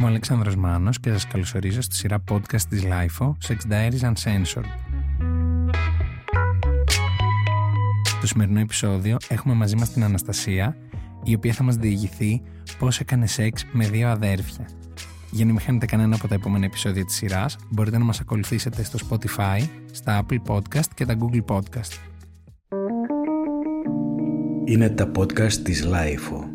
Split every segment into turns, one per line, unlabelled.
Είμαι ο Αλέξανδρος Μάνος και σας καλωσορίζω στη σειρά podcast της LIFO, Sex Diaries Uncensored. Στο σημερινό επεισόδιο έχουμε μαζί μας την Αναστασία, η οποία θα μας διηγηθεί πώς έκανε σεξ με δύο αδέρφια. Για να μην χάνετε κανένα από τα επόμενα επεισόδια της σειράς, μπορείτε να μας ακολουθήσετε στο Spotify, στα Apple Podcast και τα Google Podcast.
Είναι τα podcast της LIFO.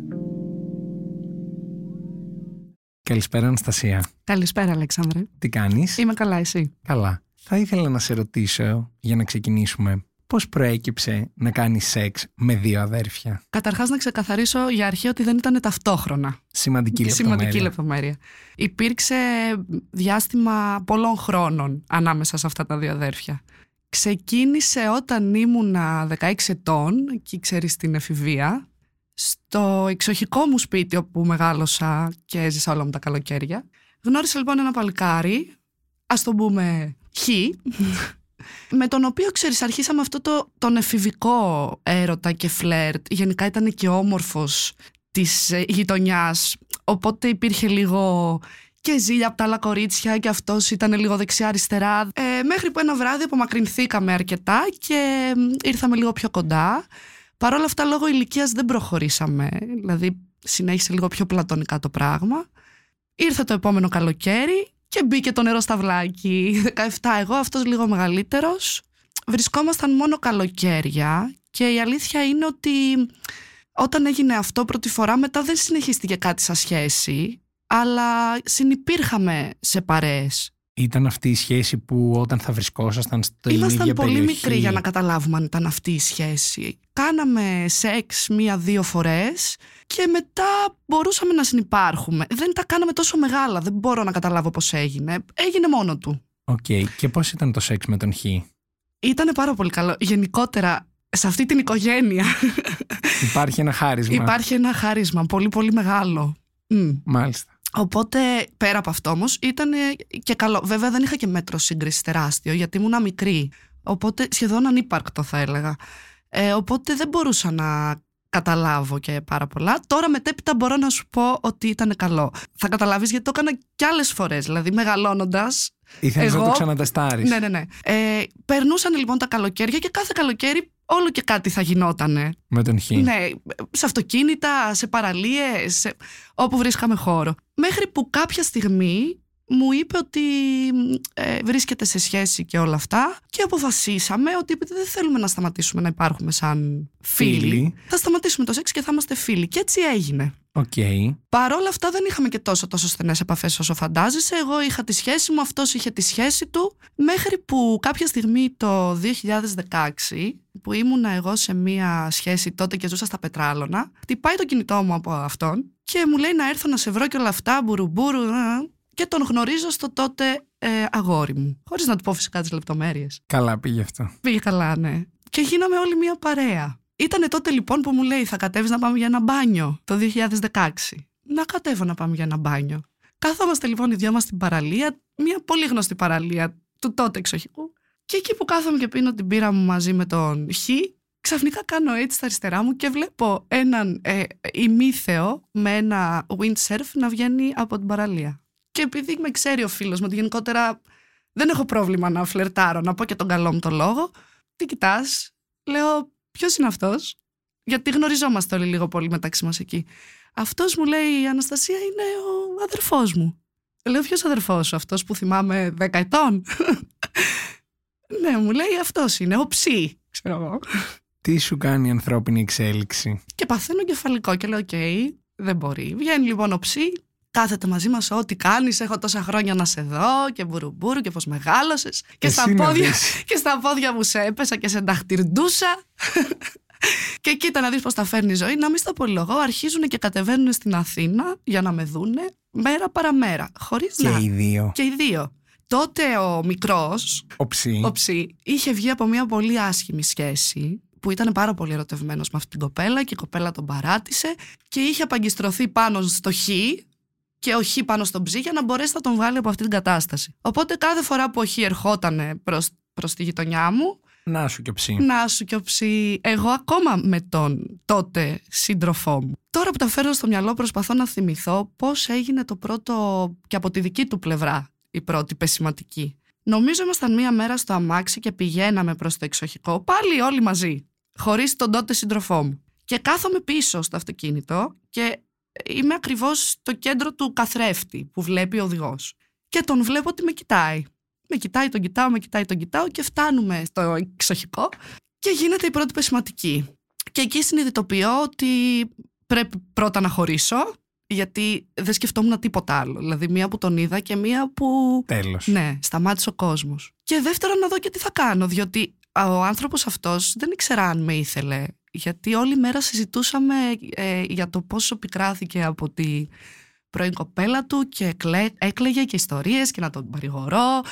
Καλησπέρα Αναστασία.
Καλησπέρα, Αλεξάνδρε.
Τι κάνεις;
Είμαι καλά, εσύ;
Καλά. Θα ήθελα να σε ρωτήσω, για να ξεκινήσουμε, πώς προέκυψε να κάνεις σεξ με δύο αδέρφια;
Καταρχάς, να ξεκαθαρίσω για αρχή ότι δεν ήταν ταυτόχρονα.
Σημαντική λεπτομέρεια.
Σημαντική λεπτομέρεια. Υπήρξε διάστημα πολλών χρόνων ανάμεσα σε αυτά τα δύο αδέρφια. Ξεκίνησε όταν ήμουνα 16 ετών, και ξέρεις την εφηβεία, στο εξοχικό μου σπίτι όπου μεγάλωσα και έζησα όλα μου τα καλοκαίρια. Γνώρισα λοιπόν ένα παλικάρι, ας το πούμε χ, με τον οποίο, ξέρεις, αρχίσαμε αυτό το, τον εφηβικό έρωτα και φλερτ. Γενικά ήταν και όμορφος της ε, γειτονιάς, οπότε υπήρχε λίγο και ζήλια από τα άλλα κορίτσια και αυτός ήταν λίγο δεξιά-αριστερά. Ε, μέχρι που ένα βράδυ απομακρυνθήκαμε αρκετά και ήρθαμε λίγο πιο κοντά. Παρ' όλα αυτά, λόγω ηλικίας δεν προχωρήσαμε. Δηλαδή, συνέχισε λίγο πιο πλατωνικά το πράγμα. Ήρθε το επόμενο καλοκαίρι και μπήκε το νερό στα βλάκι. 17 εγώ, αυτός λίγο μεγαλύτερος. Βρισκόμασταν μόνο καλοκαίρια και η αλήθεια είναι ότι όταν έγινε αυτό πρώτη φορά μετά δεν συνεχίστηκε κάτι σαν σχέση αλλά συνυπήρχαμε σε παρέες.
Ήταν αυτή η σχέση που όταν θα βρισκόσασταν στο
Ήμασταν
ίδια
πολύ
περιοχή...
μικροί για να καταλάβουμε αν ήταν αυτή η σχέση. Κάναμε σεξ μία-δύο φορές και μετά μπορούσαμε να συνυπάρχουμε. Δεν τα κάναμε τόσο μεγάλα, δεν μπορώ να καταλάβω πώς έγινε. Έγινε μόνο του.
Οκ. Και πώς ήταν το σεξ με τον Χ;
Ήταν πάρα πολύ καλό. Γενικότερα, σε αυτή την οικογένεια
Υπάρχει ένα χάρισμα.
υπάρχει ένα χάρισμα πολύ πολύ μεγάλο. Μμ.
Μάλιστα.
Οπότε πέρα από αυτό όμως ήταν και καλό. Βέβαια δεν είχα και μέτρο σύγκριση τεράστιο γιατί ήμουν μικρή. Οπότε σχεδόν ανύπαρκτο θα έλεγα. Ε, οπότε δεν μπορούσα να καταλάβω και πάρα πολλά. Τώρα μετέπειτα μπορώ να σου πω ότι ήταν καλό. Θα καταλάβεις γιατί το έκανα κι άλλες φορές. Δηλαδή μεγαλώνοντας
Ήθελες να
Εγώ-
το ξανατεστάρεις.
Ναι, ναι, ναι. Ε, περνούσαν λοιπόν τα καλοκαίρια και κάθε καλοκαίρι όλο και κάτι θα γινότανε.
Με τον Χ.
Ναι, σε αυτοκίνητα, σε παραλίες, σε... όπου βρίσκαμε χώρο. Μέχρι που κάποια στιγμή μου είπε ότι ε, βρίσκεται σε σχέση και όλα αυτά και αποφασίσαμε ότι επειδή δεν θέλουμε να σταματήσουμε να υπάρχουμε σαν φίλοι,
Φίλοι.
θα σταματήσουμε το σεξ και θα είμαστε φίλοι. Και έτσι έγινε.
Οκ.
Παρ' όλα αυτά δεν είχαμε και τόσο τόσο στενές επαφές όσο φαντάζεσαι. Εγώ είχα τη σχέση μου, αυτός είχε τη σχέση του. Μέχρι που κάποια στιγμή το 2016 που ήμουνα εγώ σε μία σχέση τότε και ζούσα στα Πετράλωνα χτυπάει το κινητό μου από αυτόν και μου λέει να έρθω να σε βρω και όλα αυτά μπουρουμπουρου α, και τον γνωρίζω στο τότε ε, αγόρι μου. Χωρίς να του πω φυσικά τις λεπτομέρειες.
Καλά πήγε αυτό.
Πήγε καλά, ναι. Και γίναμε όλοι μία παρέα. Ήτανε τότε λοιπόν που μου λέει θα κατέβεις να πάμε για ένα μπάνιο το 2016. Να κατέβω να πάμε για ένα μπάνιο. Κάθομαστε λοιπόν οι δυο μας στην παραλία, μια πολύ γνωστή παραλία του τότε εξοχικού. Και εκεί που κάθομαι και πίνω την πύρα μου μαζί με τον Χ, ξαφνικά κάνω έτσι στα αριστερά μου και βλέπω έναν ε, ημίθεο με ένα windsurf να βγαίνει από την παραλία. Και επειδή με ξέρει ο φίλος μου ότι γενικότερα δεν έχω πρόβλημα να φλερτάρω, να πω και τον καλό μου το λόγο, τι κοιτάς, λέω ποιος είναι αυτός, γιατί γνωριζόμαστε όλοι λίγο πολύ μεταξύ μας εκεί. Αυτός μου λέει η Αναστασία είναι ο αδερφός μου. Λέω ποιος αδερφός σου, αυτός που θυμάμαι 10 ετών; ναι, μου λέει αυτός είναι, ο Ψ, ξέρω εγώ.
Τι σου κάνει η ανθρώπινη εξέλιξη;
Και παθαίνω κεφαλικό και λέω: Οκ, δεν μπορεί. Βγαίνει λοιπόν ο Ψ, κάθεται μαζί μας ό,τι κάνεις. Έχω τόσα χρόνια να σε δω και μπουρουμπουρου και πώς μεγάλωσες. Και, στα
Εσύ να
πόδια-
δεις.
και στα πόδια μου σε έπεσα και σε νταχτυρντούσα. και κοίτα να δεις πώς τα φέρνει η ζωή. Να μην στα πολυλογώ, αρχίζουν και κατεβαίνουν στην Αθήνα για να με δούνε μέρα παραμέρα. Χωρίς
Και
να.
οι δύο.
Και οι δύο. Τότε ο μικρός,
Ο ψή.
ο Ψή, είχε βγει από μια πολύ άσχημη σχέση που ήταν πάρα πολύ ερωτευμένος με αυτή την κοπέλα και η κοπέλα τον παράτησε και είχε απαγκιστρωθεί πάνω στο Χ και ο Χ πάνω στον Ψή για να μπορέσει να τον βγάλει από αυτή την κατάσταση. Οπότε κάθε φορά που ο Χ ερχόταν προς, προς τη γειτονιά μου
Να σου και ψή.
Να σου και οψί. Εγώ ακόμα με τον τότε σύντροφό μου. Τώρα που τα φέρω στο μυαλό προσπαθώ να θυμηθώ πώς έγινε το πρώτο και από τη δική του πλευρά η πρώτη πεσηματική. Νομίζω ήμασταν μία μέρα στο αμάξι και πηγαίναμε προς το εξοχικό, πάλι όλοι μαζί, χωρίς τον τότε σύντροφό μου. Και κάθομαι πίσω στο αυτοκίνητο και είμαι ακριβώς στο κέντρο του καθρέφτη που βλέπει ο οδηγός. Και τον βλέπω ότι με κοιτάει. Με κοιτάει, τον κοιτάω, με κοιτάει, τον κοιτάω και φτάνουμε στο εξοχικό και γίνεται η πρώτη πεσηματική. Και εκεί συνειδητοποιώ ότι πρέπει πρώτα να χωρίσω γιατί δεν σκεφτόμουν τίποτα άλλο. Δηλαδή, μία που τον είδα και μία που.
Τέλος.
Ναι, σταμάτησε ο κόσμος. Και δεύτερον, να δω και τι θα κάνω, διότι ο άνθρωπος αυτός δεν ήξερα αν με ήθελε. Γιατί όλη μέρα συζητούσαμε ε, για το πόσο πικράθηκε από τη πρώην κοπέλα του και κλέ, έκλαιγε και ιστορίες και να τον παρηγορώ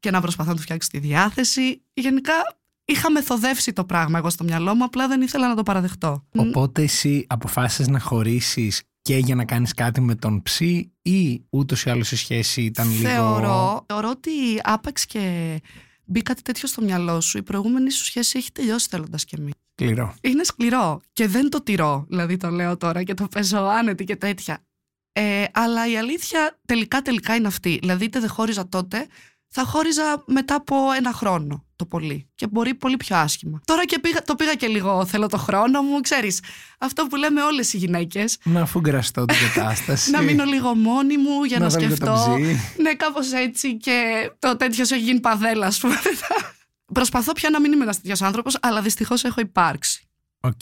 και να προσπαθώ να του φτιάξει τη διάθεση. Γενικά είχα μεθοδεύσει το πράγμα εγώ στο μυαλό μου, απλά δεν ήθελα να το παραδεχτώ.
Οπότε εσύ αποφάσισες να χωρίσεις και για να κάνεις κάτι με τον ψή ή ούτως ή άλλως η σχέση ήταν λίγο...
Θεωρώ, θεωρώ ότι άπαξ και μπει κάτι τέτοιο στο μυαλό σου, η προηγούμενη σου σχέση έχει τελειώσει θέλοντας και μη.
Σκληρό.
Είναι σκληρό και δεν το τηρώ, δηλαδή το λέω τώρα και το παίζω άνετη και τέτοια. Ε, αλλά η αλήθεια τελικά τελικά είναι αυτή. Δηλαδή είτε δεν χώριζα τότε, θα χώριζα μετά από ένα χρόνο το πολύ. Και μπορεί πολύ πιο άσχημα. Τώρα και πήγα, το πήγα και λίγο, θέλω το χρόνο μου, ξέρεις. Αυτό που λέμε όλες οι γυναίκες.
Να αφού γκραστώ την κατάσταση.
να μείνω λίγο μόνη μου για να,
Να βάλω και
σκεφτώ.
το ψι.
ναι, κάπως έτσι και το τέτοιος σου έχει γίνει παδέλα, ας πούμε. Προσπαθώ πια να μην είμαι ένας τέτοιος άνθρωπος, αλλά δυστυχώς έχω υπάρξει.
Οκ.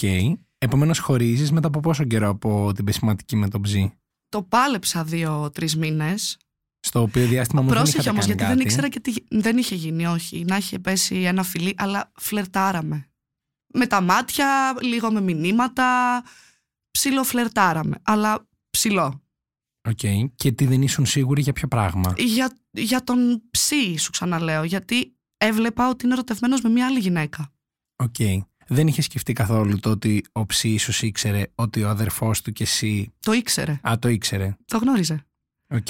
Επομένως χωρίζεις μετά από πόσο καιρό από την πεσιματική με τον Ψ.
Το πάλεψα δύο-τρεις μήνες.
Στο οποίο διάστημα μου δεν
Πρόσεχε
είχατε
όμως,
κάνει
γιατί
κάτι.
δεν ήξερα και τι. Δεν είχε γίνει, όχι. Να είχε πέσει ένα φιλί, αλλά φλερτάραμε. Με τα μάτια, λίγο με μηνύματα. Ψιλοφλερτάραμε. Αλλά ψιλό.
Οκ. Και τι δεν ήσουν σίγουρη για ποιο πράγμα;
Για, για τον Ψ, σου ξαναλέω. Γιατί έβλεπα ότι είναι ερωτευμένος με μια άλλη γυναίκα.
Οκ. Δεν είχε σκεφτεί καθόλου το ότι ο Ψ ίσως ήξερε ότι ο αδερφός του και εσύ...
Το ήξερε.
Α, το ήξερε.
Το γνώριζε.
Οκ.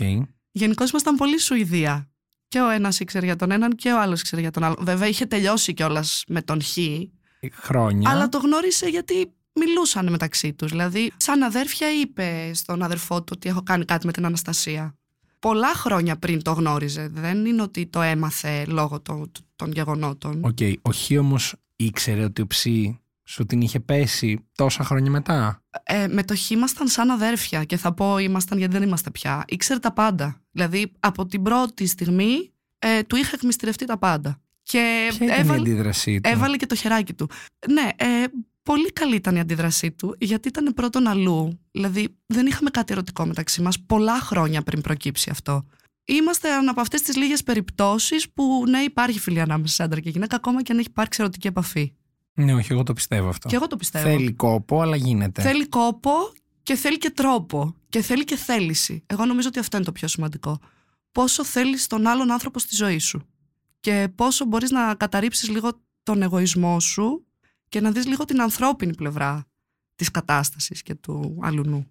Γενικώς ήμασταν πολύ Σουηδία. Και ο ένας ήξερε για τον έναν και ο άλλος ήξερε για τον άλλον. Βέβαια είχε τελειώσει κιόλας με τον Χ,
Χρόνια.
αλλά το γνώριζε γιατί μιλούσαν μεταξύ τους. Δηλαδή, σαν αδέρφια είπε στον αδερφό του ότι έχω κάνει κάτι με την Αναστασία. Πολλά χρόνια πριν το γνώριζε. Δεν είναι ότι το έμαθε λόγω των, των γεγονότων.
Οκ. Ο Χ όμως ήξερε ότι ο Ψ σου την είχε πέσει τόσα χρόνια μετά;
Ε, με το Χ ήμασταν σαν αδέρφια και θα πω ήμασταν γιατί δεν είμαστε πια. Ήξερε τα πάντα. Δηλαδή, από την πρώτη στιγμή ε, του είχα εκμυστηρευτεί τα πάντα. Και
Ποια ήταν
έβαλε-
η αντίδρασή του;
Έβαλε και το χεράκι του. Ναι, ε, πολύ καλή ήταν η αντίδρασή του, γιατί ήταν πρώτον αλλού. Δηλαδή, δεν είχαμε κάτι ερωτικό μεταξύ μας πολλά χρόνια πριν προκύψει αυτό. Είμαστε από αυτές τις λίγες περιπτώσεις που ναι, υπάρχει φιλία ανάμεσα σε άντρα και γυναίκα, ακόμα και αν έχει υπάρξει ερωτική επαφή.
Ναι, όχι, εγώ το πιστεύω αυτό.
Και εγώ το πιστεύω.
Θέλει κόπο, αλλά γίνεται.
Θέλει κόπο και θέλει και τρόπο. Και θέλει και θέληση. Εγώ νομίζω ότι αυτό είναι το πιο σημαντικό. Πόσο θέλεις τον άλλον άνθρωπο στη ζωή σου. Και πόσο μπορείς να καταρρύψεις λίγο τον εγωισμό σου και να δεις λίγο την ανθρώπινη πλευρά της κατάστασης και του αλουνού.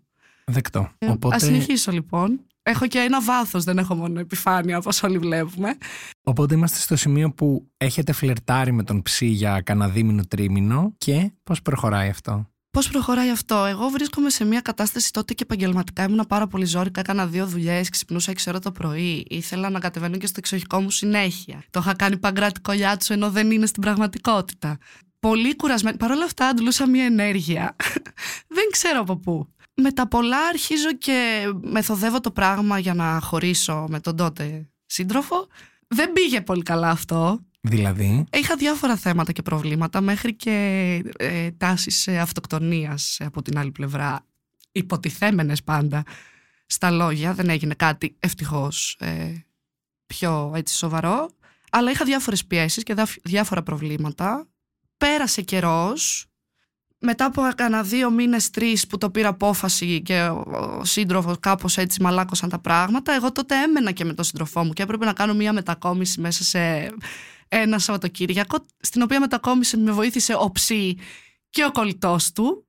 Δεκτό.
Ε,
Οπότε,
Ας συνεχίσω λοιπόν. Έχω και ένα βάθος, δεν έχω μόνο επιφάνεια όπως όλοι βλέπουμε.
οπότε είμαστε στο σημείο που έχετε φλερτάρει με τον ψή για κανένα δίμηνο τρίμηνο και πώς προχωράει αυτό;
Πώς προχωράει αυτό, Εγώ βρίσκομαι σε μια κατάσταση τότε και επαγγελματικά ήμουν πάρα πολύ ζώρικα. Έκανα δύο δουλειές, ξυπνούσα 6 ώρα το πρωί. Ήθελα να κατεβαίνω και στο εξοχικό μου συνέχεια. Το είχα κάνει παγκράτικο λιάτσο ενώ δεν είναι στην πραγματικότητα. Πολύ κουρασμένη. Παρ' όλα αυτά, αντλούσα μια ενέργεια. δεν ξέρω από πού. Με τα πολλά αρχίζω και μεθοδεύω το πράγμα για να χωρίσω με τον τότε σύντροφο. Δεν πήγε πολύ καλά αυτό.
Δηλαδή,
Είχα διάφορα θέματα και προβλήματα μέχρι και ε, τάσεις ε, αυτοκτονίας από την άλλη πλευρά. Υποτιθέμενες πάντα στα λόγια. Δεν έγινε κάτι ευτυχώς ε, πιο έτσι σοβαρό. Αλλά είχα διάφορες πιέσεις και δα- διάφορα προβλήματα. Πέρασε καιρός. Μετά από κάνα δύο μήνες, τρεις που το πήρα απόφαση και ο, ο σύντροφος κάπως έτσι μαλάκωσαν τα πράγματα, εγώ τότε έμενα και με τον σύντροφό μου και έπρεπε να κάνω μία μετακόμιση μέσα σε ένα Σαββατοκύριακο, στην οποία μετακόμιση με βοήθησε ο ψή και ο κολλητός του.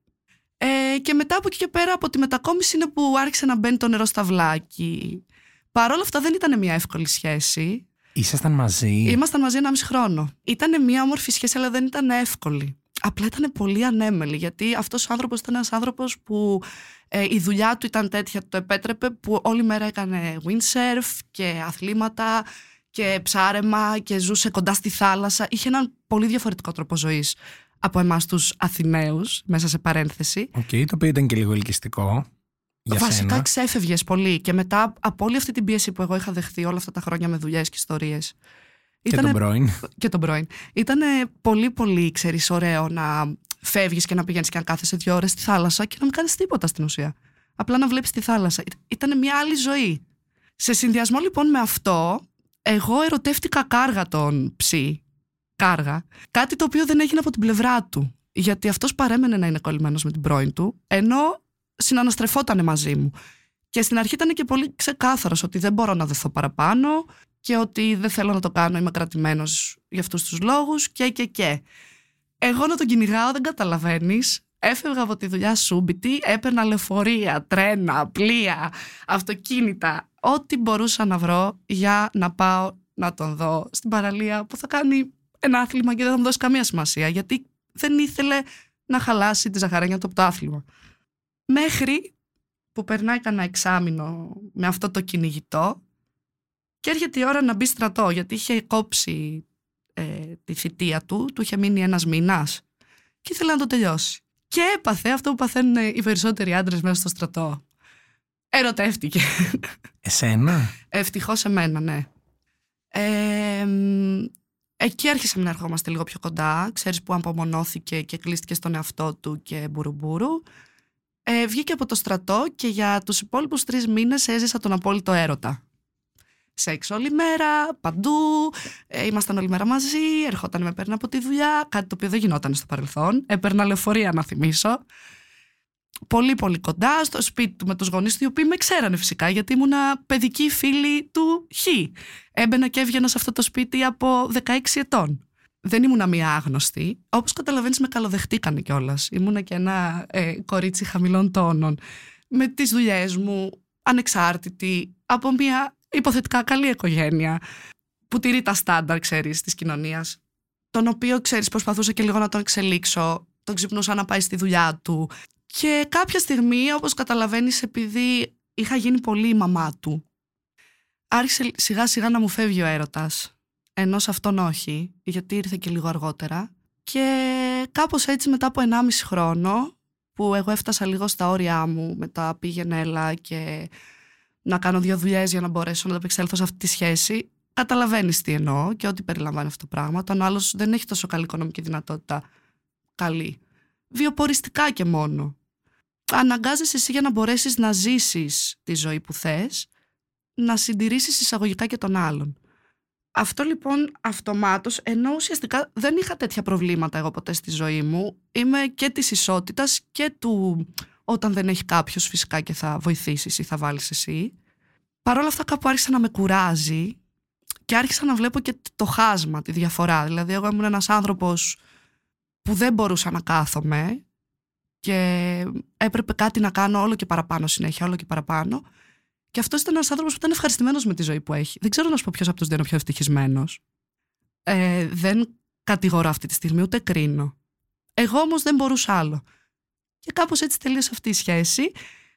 Ε, και μετά από εκεί και πέρα από τη μετακόμιση είναι που άρχισε να μπαίνει το νερό στα βλάκι. Παρ' όλα αυτά δεν ήταν μια εύκολη σχέση.
Ήσασταν μαζί;
Ήμασταν μαζί ενάμιση χρόνο. Ήταν μια όμορφη σχέση, αλλά δεν ήταν εύκολη. Απλά ήταν πολύ ανέμελη, γιατί αυτός ο άνθρωπος ήταν ένας άνθρωπος που ε, η δουλειά του ήταν τέτοια, το επέτρεπε, που όλη μέρα έκανε windsurf και αθλήματα και ψάρεμα και ζούσε κοντά στη θάλασσα. Είχε έναν πολύ διαφορετικό τρόπο ζωής από εμάς τους Αθηναίους, μέσα σε παρένθεση.
Οκ, το οποίο ήταν και λίγο ελκυστικό. Για
Βασικά
σένα.
ξέφευγες πολύ και μετά από όλη αυτή την πίεση που εγώ είχα δεχθεί όλα αυτά τα χρόνια με δουλειές και ιστορίες.
Και τον πρώην.
Και τον πρώην. Ήταν πολύ, πολύ, ξέρεις, ωραίο να φεύγεις και να πηγαίνεις και να κάθεσαι δύο ώρες στη θάλασσα και να μην κάνεις τίποτα στην ουσία. Απλά να βλέπεις τη θάλασσα. Ήταν μια άλλη ζωή. Σε συνδυασμό λοιπόν με αυτό, εγώ ερωτεύτηκα κάργα τον ψή. Κάργα. Κάτι το οποίο δεν έγινε από την πλευρά του. Γιατί αυτός παρέμενε να είναι κολλημένος με την πρώην του, ενώ συναναστρεφόταν μαζί μου. Και στην αρχή ήταν και πολύ ξεκάθαρος ότι δεν μπορώ να δεθώ παραπάνω και ότι δεν θέλω να το κάνω, είμαι κρατημένος για αυτούς τους λόγους και και και. Εγώ να τον κυνηγάω, δεν καταλαβαίνεις. Έφευγα από τη δουλειά σούμπιτι, έπαιρνα λεωφορεία, τρένα, πλοία, αυτοκίνητα, ό,τι μπορούσα να βρω για να πάω να τον δω στην παραλία που θα κάνει ένα άθλημα και δεν θα μου δώσει καμία σημασία γιατί δεν ήθελε να χαλάσει τη ζαχαρένια του από το άθλημα. Μέχρι που περνάει κανένα εξάμεινο με αυτό το κυνηγητό και έρχεται η ώρα να μπει στρατό γιατί είχε κόψει ε, τη θητεία του, του είχε μείνει ένας μήνας και ήθελε να το τελειώσει. Και έπαθε αυτό που παθαίνουν οι περισσότεροι άντρες μέσα στο στρατό. Ερωτεύτηκε.
Εσένα;
Ευτυχώς εμένα, ναι. Ε, μ, εκεί άρχισαμε να ερχόμαστε λίγο πιο κοντά. Ξέρεις που απομονώθηκε και κλείστηκε στον εαυτό του και μπουρουμπουρου. Ε, βγήκε από το στρατό και για τους υπόλοιπους τρεις μήνες έζησα τον απόλυτο έρωτα. Σεξ όλη μέρα, παντού, ε, ήμασταν όλη μέρα μαζί, ερχόταν με παίρνει από τη δουλειά, κάτι το οποίο δεν γινόταν στο παρελθόν. Έπαιρνα λεωφορεία να θυμίσω. Πολύ πολύ κοντά στο σπίτι του με τους γονείς του, οι οποίοι με ξέρανε φυσικά, γιατί ήμουνα παιδική φίλη του Χ. Έμπαινα και έβγαινα σε αυτό το σπίτι από 16 ετών. Δεν ήμουνα μία άγνωστη. Όπως καταλαβαίνεις με καλοδεχτήκανε κιόλας. Ήμουνα και ένα ε, κορίτσι χαμηλών τόνων. Με τις δουλειές μου, ανεξάρτητη, από μία υποθετικά καλή οικογένεια που τηρεί τα στάνταρ, ξέρεις, της κοινωνίας. Τον οποίο, ξέρεις, προσπαθούσα και λίγο να τον εξελίξω. Τον ξυπνούσα να πάει στη δουλειά του. Και κάποια στιγμή, όπως καταλαβαίνεις, επειδή είχα γίνει πολύ η μαμά του άρχισε σιγά σιγά να μου φεύγει ο έρωτας. Ενώ σε αυτόν όχι, γιατί ήρθε και λίγο αργότερα. Και κάπως έτσι μετά από 1,5 χρόνο που εγώ έφτασα λίγο στα όρια μου με τα πήγαινε έλα και να κάνω δύο δουλειές για να μπορέσω να επεξέλθω σε αυτή τη σχέση. Καταλαβαίνεις τι εννοώ και ό,τι περιλαμβάνει αυτό το πράγμα. Όταν ο άλλος δεν έχει τόσο καλή οικονομική δυνατότητα. Καλή. Βιοποριστικά και μόνο. Αναγκάζεσαι εσύ για να μπορέσεις να ζήσεις τη ζωή που θες, να συντηρήσεις εισαγωγικά και τον άλλον. Αυτό λοιπόν αυτομάτως, ενώ ουσιαστικά δεν είχα τέτοια προβλήματα εγώ ποτέ στη ζωή μου, είμαι και της ισότητας και του όταν δεν έχει κάποιος φυσικά και θα βοηθήσεις ή θα βάλεις εσύ. Παρ' όλα αυτά κάπου άρχισα να με κουράζει και άρχισα να βλέπω και το χάσμα, τη διαφορά. Δηλαδή εγώ ήμουν ένας άνθρωπος που δεν μπορούσα να κάθομαι και έπρεπε κάτι να κάνω όλο και παραπάνω συνέχεια, όλο και παραπάνω. Και αυτός ήταν ένας άνθρωπος που ήταν ευχαριστημένος με τη ζωή που έχει. Δεν ξέρω να σου πω ποιος από τους δεν είναι πιο ευτυχισμένος. Ε, δεν κατηγορώ αυτή τη στιγμή, ούτε κρίνω. Εγώ όμως δεν μπορούσα άλλο. Και κάπως έτσι τελείωσε αυτή η σχέση.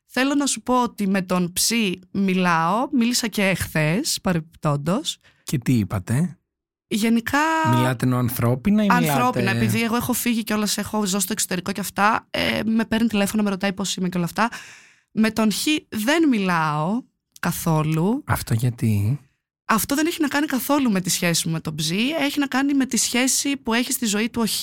Θέλω να σου πω ότι με τον ψή μιλάω, μίλησα και εχθές παρεπιπτόντως.
Και τι είπατε;
Γενικά.
Μιλάτε ενώ ανθρώπινα ή
Ανθρώπινα,
μιλάτε...
επειδή εγώ έχω φύγει και όλα έχω ζω στο εξωτερικό και αυτά, ε, με παίρνει τηλέφωνο, με ρωτάει πώς είμαι και όλα αυτά. Με τον Χ δεν μιλάω καθόλου.
Αυτό γιατί;
Αυτό δεν έχει να κάνει καθόλου με τη σχέση μου με τον Ψή, έχει να κάνει με τη σχέση που έχει στη ζωή του ο Χ.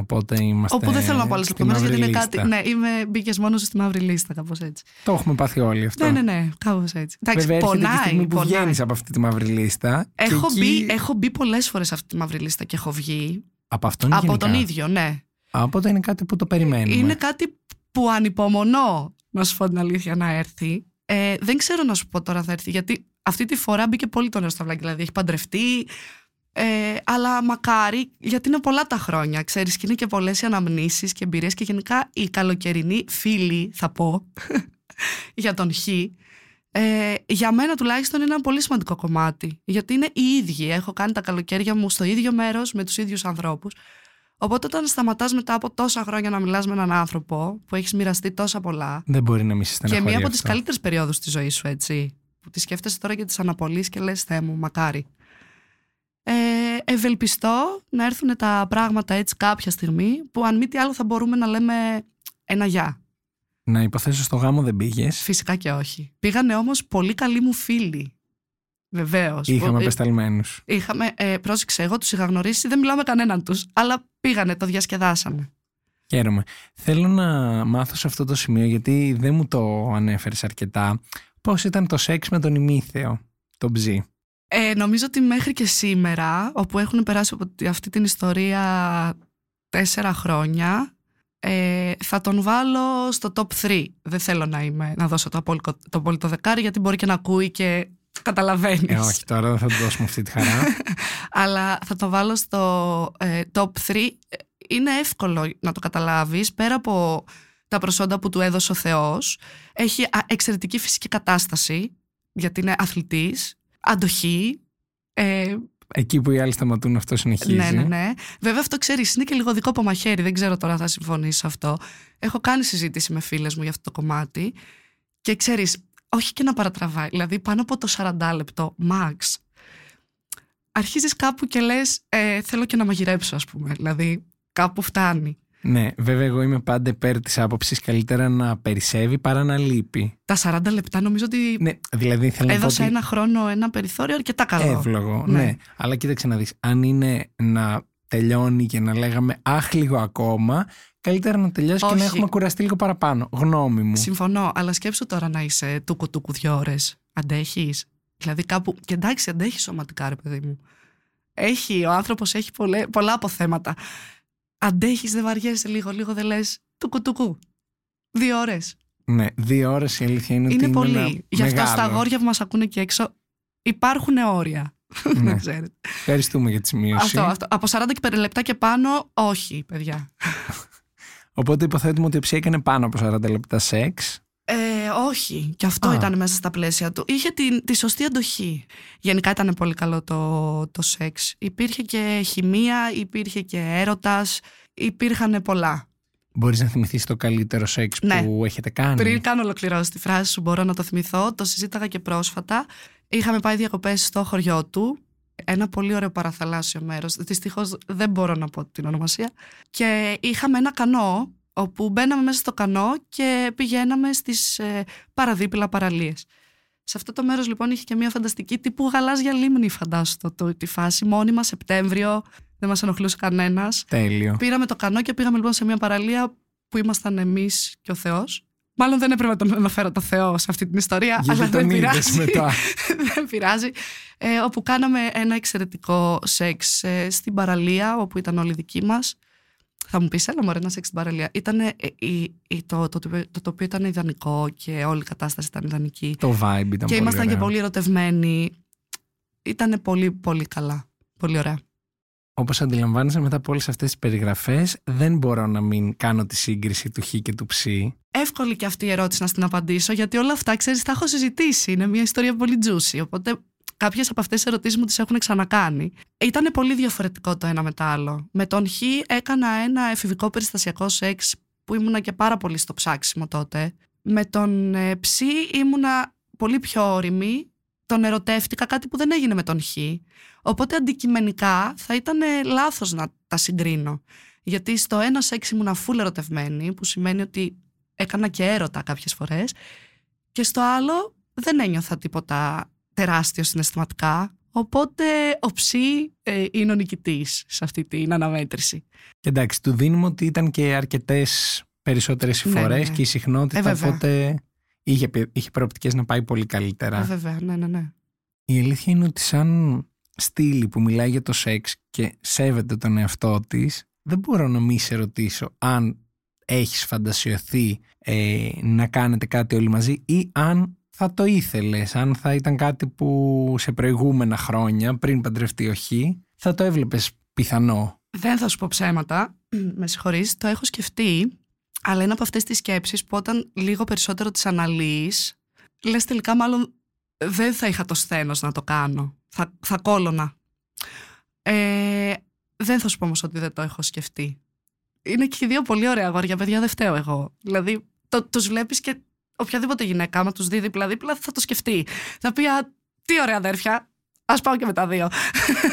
Οπότε είμαστε.
Όπου δεν θέλω να πω άλλε
στη
λεπτομέρειες γιατί
μαύρη
είναι
λίστα.
κάτι. Ναι, είμαι μπήκες μόνο στη μαύρη λίστα, κάπως έτσι.
Το έχουμε πάθει όλοι αυτό.
Ναι, ναι, ναι, κάπως έτσι. Εντάξει,
Βέβαια, έρχεται και η
πονάει.
στιγμή που
πονάει.
βγαίνεις από αυτή τη μαύρη λίστα. και
Έχω,
εκεί-
μπει, έχω μπει πολλές φορές σε αυτή τη μαύρη λίστα και έχω βγει.
Από αυτόν
από
γενικά;
τον ίδιο, ναι.
Α, Οπότε είναι κάτι που το περιμένουμε.
Είναι κάτι που ανυπομονώ, να σου πω την αλήθεια, να έρθει. Ε, δεν ξέρω να σου πω τώρα θα έρθει, γιατί αυτή τη φορά μπήκε πολύ το νέο σταυλάκι. Δηλαδή έχει παντρευτεί. Ε, αλλά μακάρι, γιατί είναι πολλά τα χρόνια, ξέρεις, και είναι και πολλές οι αναμνήσεις και εμπειρίες και γενικά οι καλοκαιρινοί φίλοι, θα πω, για τον Χ, Ε, για μένα τουλάχιστον είναι ένα πολύ σημαντικό κομμάτι. Γιατί είναι οι ίδιοι. Έχω κάνει τα καλοκαίρια μου στο ίδιο μέρος με τους ίδιους ανθρώπους. Οπότε όταν σταματάς μετά από τόσα χρόνια να μιλάς με έναν άνθρωπο που έχεις μοιραστεί τόσα πολλά.
Δεν μπορεί να μη σε
Και μία από
αυτό.
τις καλύτερες περιόδους της ζωής σου, έτσι. Που τη σκέφτεσαι τώρα για τις αναπολύσεις και λες: Θεέ μου, μακάρι. Ε, ευελπιστώ να έρθουν τα πράγματα έτσι κάποια στιγμή που αν μη τι άλλο θα μπορούμε να λέμε ένα γεια.
Να υποθέσω στο γάμο δεν πήγες;
Φυσικά και όχι. Πήγανε όμως πολύ καλοί μου φίλοι. Βεβαίως.
Είχαμε απεσταλμένους.
Είχαμε, ε, πρόσεξε, εγώ τους είχα γνωρίσει, δεν μιλάω με κανέναν τους, αλλά πήγανε, το διασκεδάσανε.
Χαίρομαι. Θέλω να μάθω σε αυτό το σημείο, γιατί δεν μου το ανέφερες αρκετά, πώς ήταν το σεξ με τον ημίθεο, τον Ψή.
Ε, νομίζω ότι μέχρι και σήμερα, όπου έχουν περάσει από αυτή την ιστορία τέσσερα χρόνια, ε, θα τον βάλω στο top 3. Δεν θέλω να, είμαι, να δώσω το απόλυτο, το απόλυτο δεκάρι, γιατί μπορεί και να ακούει και καταλαβαίνεις.
Ε, όχι, τώρα δεν θα του δώσουμε αυτή τη χαρά.
Αλλά θα το βάλω στο ε, top 3. Είναι εύκολο να το καταλάβεις, πέρα από τα προσόντα που του έδωσε ο Θεός. Έχει α, εξαιρετική φυσική κατάσταση, γιατί είναι αθλητής, αντοχή, ε,
Εκεί που οι άλλοι σταματούν, αυτό συνεχίζει.
ναι, ναι, ναι. Βέβαια, αυτό ξέρεις, είναι και λίγο δικό μαχαίρι. Δεν ξέρω τώρα αν θα συμφωνήσει σε αυτό. Έχω κάνει συζήτηση με φίλες μου για αυτό το κομμάτι. Και ξέρεις, όχι και να παρατραβάει. Δηλαδή, πάνω από το 40 λεπτό, max, αρχίζεις κάπου και λες: ε, Θέλω και να μαγειρέψω, ας πούμε. Δηλαδή, κάπου φτάνει.
Ναι, βέβαια, εγώ είμαι πάντα υπέρ της άποψης καλύτερα να περισσεύει παρά να λείπει.
Τα 40 λεπτά νομίζω ότι
Ναι, δηλαδή θέλω να πω
έδωσε
ότι
ένα χρόνο, ένα περιθώριο αρκετά καλό.
εύλογο. Ναι.
Ναι.
αλλά κοίταξε να δεις, αν είναι να τελειώνει και να λέγαμε αχ λίγο ακόμα, καλύτερα να τελειώσει και να
Όχι.
έχουμε κουραστεί λίγο παραπάνω. Γνώμη μου.
Συμφωνώ, αλλά σκέψου τώρα να είσαι τούκου τούκου δύο ώρες. Αντέχεις; Δηλαδή κάπου. Και εντάξει, αντέχεις σωματικά, ρε παιδί μου. Έχει, ο άνθρωπος έχει πολλέ, πολλά αποθέματα. Αντέχεις, δεν βαριέσαι λίγο, λίγο δεν λες τούκου τούκου. Δύο ώρες.
Ναι, δύο ώρες η αλήθεια είναι, ότι
Είναι
είναι
πολύ.
ένα
Γι' αυτό
μεγάλο.
στα αγόρια που μας ακούνε και έξω υπάρχουν όρια.
Ναι.
δεν ξέρετε.
Ευχαριστούμε για τη σημείωση.
Αυτό, αυτό. Από 40 και 5 λεπτά και πάνω, όχι, παιδιά.
Οπότε υποθέτουμε ότι ο Ψή έκανε πάνω από 40 λεπτά σεξ.
Ε, όχι. Και αυτό
Α.
ήταν μέσα στα πλαίσια του. Είχε τη, τη σωστή αντοχή. Γενικά ήταν πολύ καλό το, το σεξ. Υπήρχε και χημεία, υπήρχε και έρωτας, υπήρχαν πολλά.
Μπορείς να θυμηθείς το καλύτερο σεξ
Ναι.
που έχετε κάνει;
Πριν καν ολοκληρώσει τη φράση σου, μπορώ να το θυμηθώ. Το συζήταγα και πρόσφατα. Είχαμε πάει διακοπές στο χωριό του. Ένα πολύ ωραίο παραθαλάσσιο μέρος. Δυστυχώς δεν μπορώ να πω την ονομασία. Και είχαμε ένα κανό, όπου μπαίναμε μέσα στο κανό και πηγαίναμε στις ε, παραδίπλα παραλίες. Σε αυτό το μέρος λοιπόν είχε και μια φανταστική τύπου γαλάζια λίμνη φαντάσου το, το, τη φάση. Μόνιμα Σεπτέμβριο, δεν μας ενοχλούσε κανένας.
Τέλειο.
Πήραμε το κανό και πήγαμε λοιπόν σε μια παραλία που ήμασταν εμείς και ο Θεός. Μάλλον δεν έπρεπε να τον αναφέρω το Θεό σε αυτή την ιστορία,
Γιατί
αλλά
τον
δεν
είδες
πειράζει.
μετά;
δεν πειράζει. Ε, όπου κάναμε ένα εξαιρετικό σεξ ε, στην παραλία, όπου ήταν όλοι δικοί μας. Θα μου πεις, έλα μωρέ, ένα σεξ στην παραλία. Ήταν το, το, το, το τοπίο ήταν ιδανικό και όλη η κατάσταση ήταν ιδανική.
Το vibe ήταν
και
πολύ
ήμασταν και
ωραίο.
πολύ ερωτευμένοι. Ήταν πολύ, πολύ καλά. Πολύ ωραία.
Όπως αντιλαμβάνεσαι μετά από όλες αυτές τις περιγραφές δεν μπορώ να μην κάνω τη σύγκριση του χ και του ψ.
εύκολη και αυτή η ερώτηση να στην απαντήσω, γιατί όλα αυτά, ξέρεις, τα έχω συζητήσει. Είναι μια ιστορία πολύ juicy. Οπότε κάποιες από αυτές τις ερωτήσεις μου τις έχουν ξανακάνει. Ήταν πολύ διαφορετικό το ένα με το άλλο. Με τον Χ έκανα ένα εφηβικό περιστασιακό σεξ που ήμουνα και πάρα πολύ στο ψάξιμο τότε. Με τον ε, Ψ ήμουνα πολύ πιο όρημη. Τον ερωτεύτηκα κάτι που δεν έγινε με τον Χ. Οπότε αντικειμενικά θα ήταν ε, λάθος να τα συγκρίνω. Γιατί στο ένα σεξ ήμουνα full ερωτευμένη, που σημαίνει ότι έκανα και έρωτα κάποιες φορές και στο άλλο δεν ένιωθα τίποτα τεράστιο συναισθηματικά οπότε ο ψή ε, είναι ο νικητής σε αυτή την αναμέτρηση.
Και εντάξει, του δίνουμε ότι ήταν και αρκετές περισσότερες οι
Ναι,
φορές
ναι, ναι.
και η συχνότητα,
Ε, βέβαια.
οπότε είχε, πι- είχε προοπτικές να πάει πολύ καλύτερα.
Ε, βέβαια, ναι, ναι, ναι.
Η αλήθεια είναι ότι σαν στήλη που μιλάει για το σεξ και σέβεται τον εαυτό της, δεν μπορώ να μη σε ρωτήσω αν έχεις φαντασιωθεί ε, να κάνετε κάτι όλοι μαζί ή αν θα το ήθελες, αν θα ήταν κάτι που σε προηγούμενα χρόνια πριν παντρευτεί ο Χ, θα το έβλεπες πιθανό.
Δεν θα σου πω ψέματα, με συγχωρείς, το έχω σκεφτεί, αλλά είναι από αυτές τις σκέψεις που όταν λίγο περισσότερο τις αναλύεις, λες τελικά μάλλον δεν θα είχα το σθένος να το κάνω. Θα, θα κόλωνα. Ε, δεν θα σου πω όμως ότι δεν το έχω σκεφτεί. Είναι και δύο πολύ ωραία αγόρια, παιδιά, δεν φταίω εγώ. Δηλαδή, το, τους βλέπεις και οποιαδήποτε γυναίκα, άμα τους δει δίπλα-δίπλα, θα το σκεφτεί. Θα πει, α, τι ωραία αδέρφια, ας πάω και με τα δύο.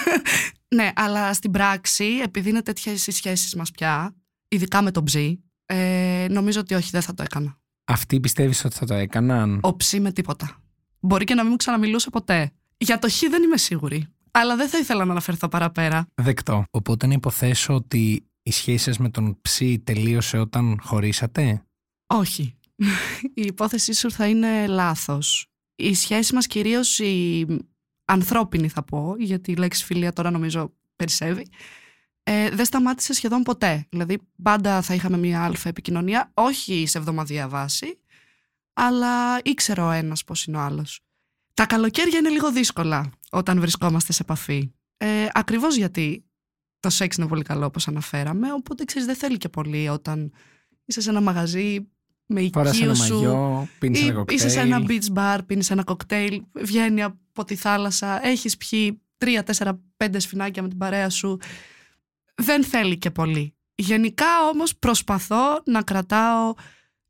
ναι, αλλά στην πράξη, επειδή είναι τέτοιες οι σχέσεις μας πια, ειδικά με τον ψή, ε, νομίζω ότι όχι, δεν θα το έκανα.
Αυτοί πιστεύεις ότι θα το έκαναν;
Ο ψή με τίποτα. Μπορεί και να μην μου ξαναμιλούσε ποτέ. Για το χ δεν είμαι σίγουρη. Αλλά δεν θα ήθελα να αναφερθώ παραπέρα.
Δεκτό. Οπότε να υποθέσω ότι η σχέση σας με τον ψή τελείωσε όταν χωρίσατε;
Όχι. Η υπόθεσή σου θα είναι λάθος. Η σχέση μας κυρίως η ανθρώπινη θα πω, γιατί η λέξη φιλία τώρα νομίζω περισσεύει, ε, δεν σταμάτησε σχεδόν ποτέ. Δηλαδή πάντα θα είχαμε μια αλφα επικοινωνία, όχι σε εβδομαδιαία βάση, αλλά ήξερε ο ένας πώς είναι ο άλλος. Τα καλοκαίρια είναι λίγο δύσκολα όταν βρισκόμαστε σε επαφή. Ε, ακριβώς γιατί το σεξ είναι πολύ καλό όπως αναφέραμε, οπότε ξέρεις δεν θέλει και πολύ όταν είσαι σε ένα μαγαζί με οικείο σου
μαγιό, πίνεις ένα κοκτέιλ.
είσαι σε ένα beach bar, πίνεις ένα κοκτέιλ, βγαίνει από τη θάλασσα, έχεις πιει τρία, τέσσερα, πέντε σφινάκια με την παρέα σου. Δεν θέλει και πολύ. Γενικά όμως προσπαθώ να κρατάω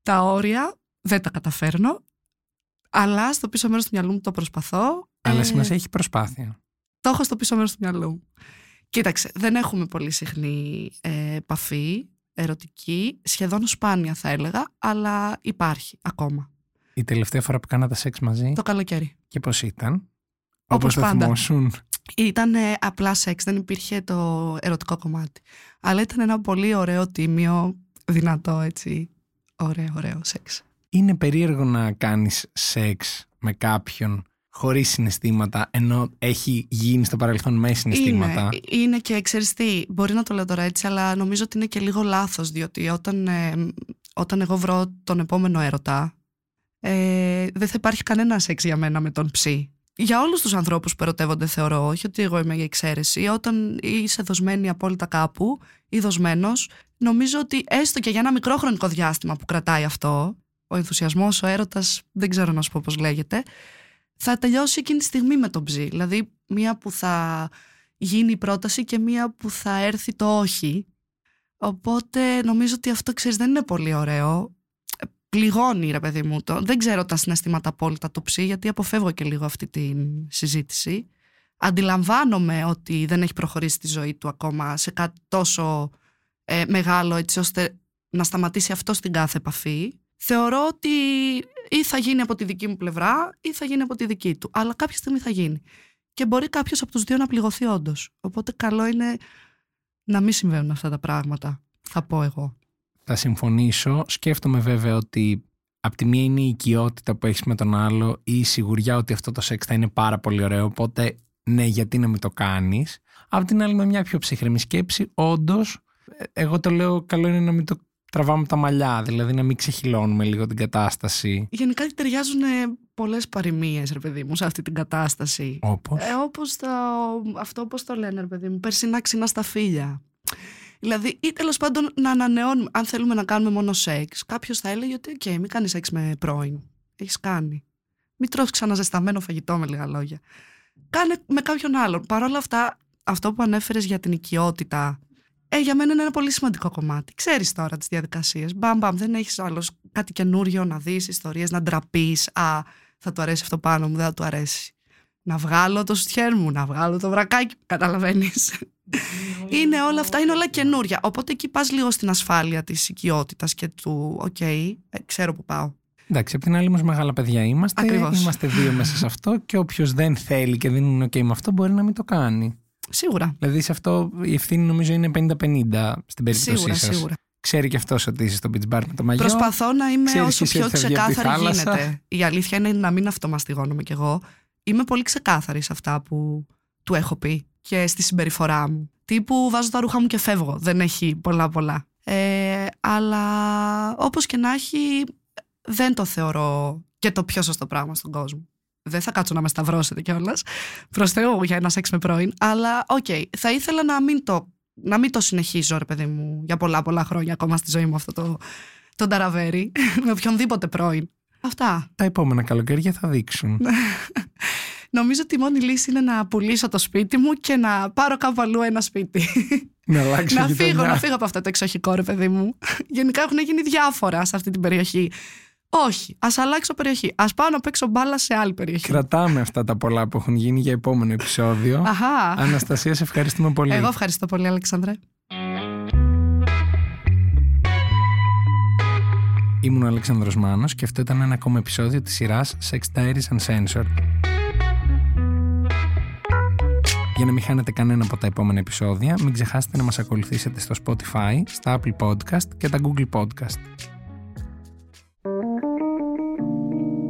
τα όρια, δεν τα καταφέρνω, αλλά στο πίσω μέρος του μυαλού μου το προσπαθώ.
Αλλά
Ε,
σημασία έχει προσπάθεια.
το έχω στο πίσω μέρος του μυαλού μου. Κοίταξε, δεν έχουμε πολύ συχνή ε, επαφή ερωτική, σχεδόν σπάνια θα έλεγα, αλλά υπάρχει ακόμα.
Η τελευταία φορά που κάνατε σεξ μαζί;
Το καλοκαίρι.
και πώς ήταν;
Όπως
το
πάντα.
θυμόσουν.
Ήταν ε, απλά σεξ, δεν υπήρχε το ερωτικό κομμάτι. Αλλά ήταν ένα πολύ ωραίο, τίμιο, δυνατό έτσι, ωραίο, ωραίο σεξ.
Είναι περίεργο να κάνεις σεξ με κάποιον χωρίς συναισθήματα ενώ έχει γίνει στο παρελθόν με συναισθήματα.
Είναι, είναι και ξέρεις τι, μπορεί να το λέω τώρα έτσι, αλλά νομίζω ότι είναι και λίγο λάθος, διότι όταν, ε, όταν εγώ βρω τον επόμενο έρωτα, ε, δεν θα υπάρχει κανένα σεξ για μένα με τον ψή. Για όλους τους ανθρώπους που ερωτεύονται θεωρώ, όχι ότι εγώ είμαι η εξαίρεση, όταν είσαι δοσμένη απόλυτα κάπου ή δοσμένος, νομίζω ότι έστω και για ένα μικρό χρονικό διάστημα που κρατάει αυτό, ο ενθουσιασμός, ο έρωτας, δεν ξέρω να σου πω πώς λέγεται, θα τελειώσει εκείνη τη στιγμή με τον ψή. Δηλαδή, μία που θα γίνει η πρόταση και μία που θα έρθει το όχι. Οπότε νομίζω ότι αυτό ξέρεις δεν είναι πολύ ωραίο. Ε, Πληγώνει ρε παιδί μου το. Δεν ξέρω τα συναισθήματα απόλυτα του ψή γιατί αποφεύγω και λίγο αυτή τη συζήτηση. Αντιλαμβάνομαι ότι δεν έχει προχωρήσει τη ζωή του ακόμα σε κάτι τόσο ε, μεγάλο έτσι ώστε να σταματήσει αυτό στην κάθε επαφή. Θεωρώ ότι ή θα γίνει από τη δική μου πλευρά ή θα γίνει από τη δική του. Αλλά κάποια στιγμή θα γίνει. Και μπορεί κάποιος από τους δύο να πληγωθεί όντως. Οπότε καλό είναι να μην συμβαίνουν αυτά τα πράγματα. Θα πω εγώ.
Θα συμφωνήσω. Σκέφτομαι βέβαια ότι απ' τη μία είναι η οικειότητα που έχεις με τον άλλο ή η σιγουριά ότι αυτό το σεξ θα είναι πάρα πολύ ωραίο. Οπότε ναι, γιατί να μην το κάνεις. Απ' την άλλη με μια πιο ψυχραιμή σκέψη, όντως, εγώ το λέω καλό είναι να μην το τραβάμε τα μαλλιά. Δηλαδή να μην ξεχυλώνουμε λίγο την κατάσταση.
Γενικά ταιριάζουν πολλές παροιμίες, ρε παιδί μου, σε αυτή την κατάσταση.
Όπως;
Ε, όπως το, αυτό όπως το λένε, ρε παιδί μου, περσινά ξινά σταφύλια. Δηλαδή, ή τέλος πάντων να ανανεώνουμε, αν θέλουμε να κάνουμε μόνο σεξ, κάποιος θα έλεγε ότι, οκ, μην κάνεις σεξ με πρώην. Έχεις κάνει. Μην τρως ξαναζεσταμένο φαγητό, με λίγα λόγια. Κάνε με κάποιον άλλον. Παρ' όλα αυτά, αυτό που ανέφερες για την οικειότητα, ε, για μένα είναι ένα πολύ σημαντικό κομμάτι. Ξέρεις τώρα τις διαδικασίες. Μπαμ, μπαμ, δεν έχεις άγχος κάτι καινούριο να δεις, ιστορίες, να ντραπείς. Α, θα του αρέσει αυτό πάνω μου, δεν θα του αρέσει. Να βγάλω το σουτιέν μου, να βγάλω το βρακάκι, καταλαβαίνεις. είναι όλα αυτά, είναι όλα καινούρια. Οπότε εκεί πας λίγο στην ασφάλεια της οικειότητας και του, οκ, ε, ξέρω που πάω.
Εντάξει, απ' την άλλη όμως μεγάλα παιδιά είμαστε.
Ακριβώς.
Είμαστε δύο μέσα σε αυτό και όποιος δεν θέλει και δεν είναι OK με αυτό μπορεί να μην το κάνει.
Σίγουρα.
Δηλαδή σε αυτό η ευθύνη νομίζω είναι 50-50 στην περίπτωσή
Σίγουρα,
σας.
σίγουρα.
Ξέρει και αυτός ότι είσαι στο beach bar με το μαγιό.
Προσπαθώ να είμαι
Ξέρεις
όσο
εσύ
πιο
ότι θα βγει από τη
ξεκάθαρη
θάλασσα.
γίνεται. Η αλήθεια είναι να μην αυτομαστιγώνομαι κι εγώ. Είμαι πολύ ξεκάθαρη σε αυτά που του έχω πει και στη συμπεριφορά μου. Τύπου βάζω τα ρούχα μου και φεύγω. Δεν έχει πολλά πολλά. Ε, αλλά όπως και να έχει δεν το θεωρώ και το πιο σωστό πράγμα στον κόσμο. Δεν θα κάτσω να με σταυρώσετε κιόλας. Προς Θεού για ένα σεξ με πρώην. Αλλά οκ, θα ήθελα να μην το να μην το συνεχίζω, ρε παιδί μου, για πολλά πολλά χρόνια ακόμα στη ζωή μου αυτό το, το ταραβέρι, με οποιονδήποτε πρώην. Αυτά.
Τα επόμενα καλοκαίρια θα δείξουν.
Νομίζω ότι η μόνη λύση είναι να πουλήσω το σπίτι μου και να πάρω κάπου αλλού ένα σπίτι.
να αλλάξω
να
γειτονιά.
φύγω, να φύγω από αυτό το εξοχικό ρε παιδί μου. Γενικά έχουν γίνει διάφορα σε αυτή την περιοχή. Όχι, ας αλλάξω περιοχή. Α πάω να παίξω μπάλα σε άλλη περιοχή.
Κρατάμε αυτά τα πολλά που έχουν γίνει για επόμενο επεισόδιο.
Αχά.
Αναστασία, σε ευχαριστούμε πολύ.
Εγώ ευχαριστώ πολύ, Αλεξάνδρε.
Ήμουν ο Αλέξανδρος Μάνος και αυτό ήταν ένα ακόμα επεισόδιο της σειράς Sex Diaries Uncensored. Για να μην χάνετε κανένα από τα επόμενα επεισόδια, μην ξεχάσετε να μας ακολουθήσετε στο Spotify, στα Apple Podcast και τα Google Podcast.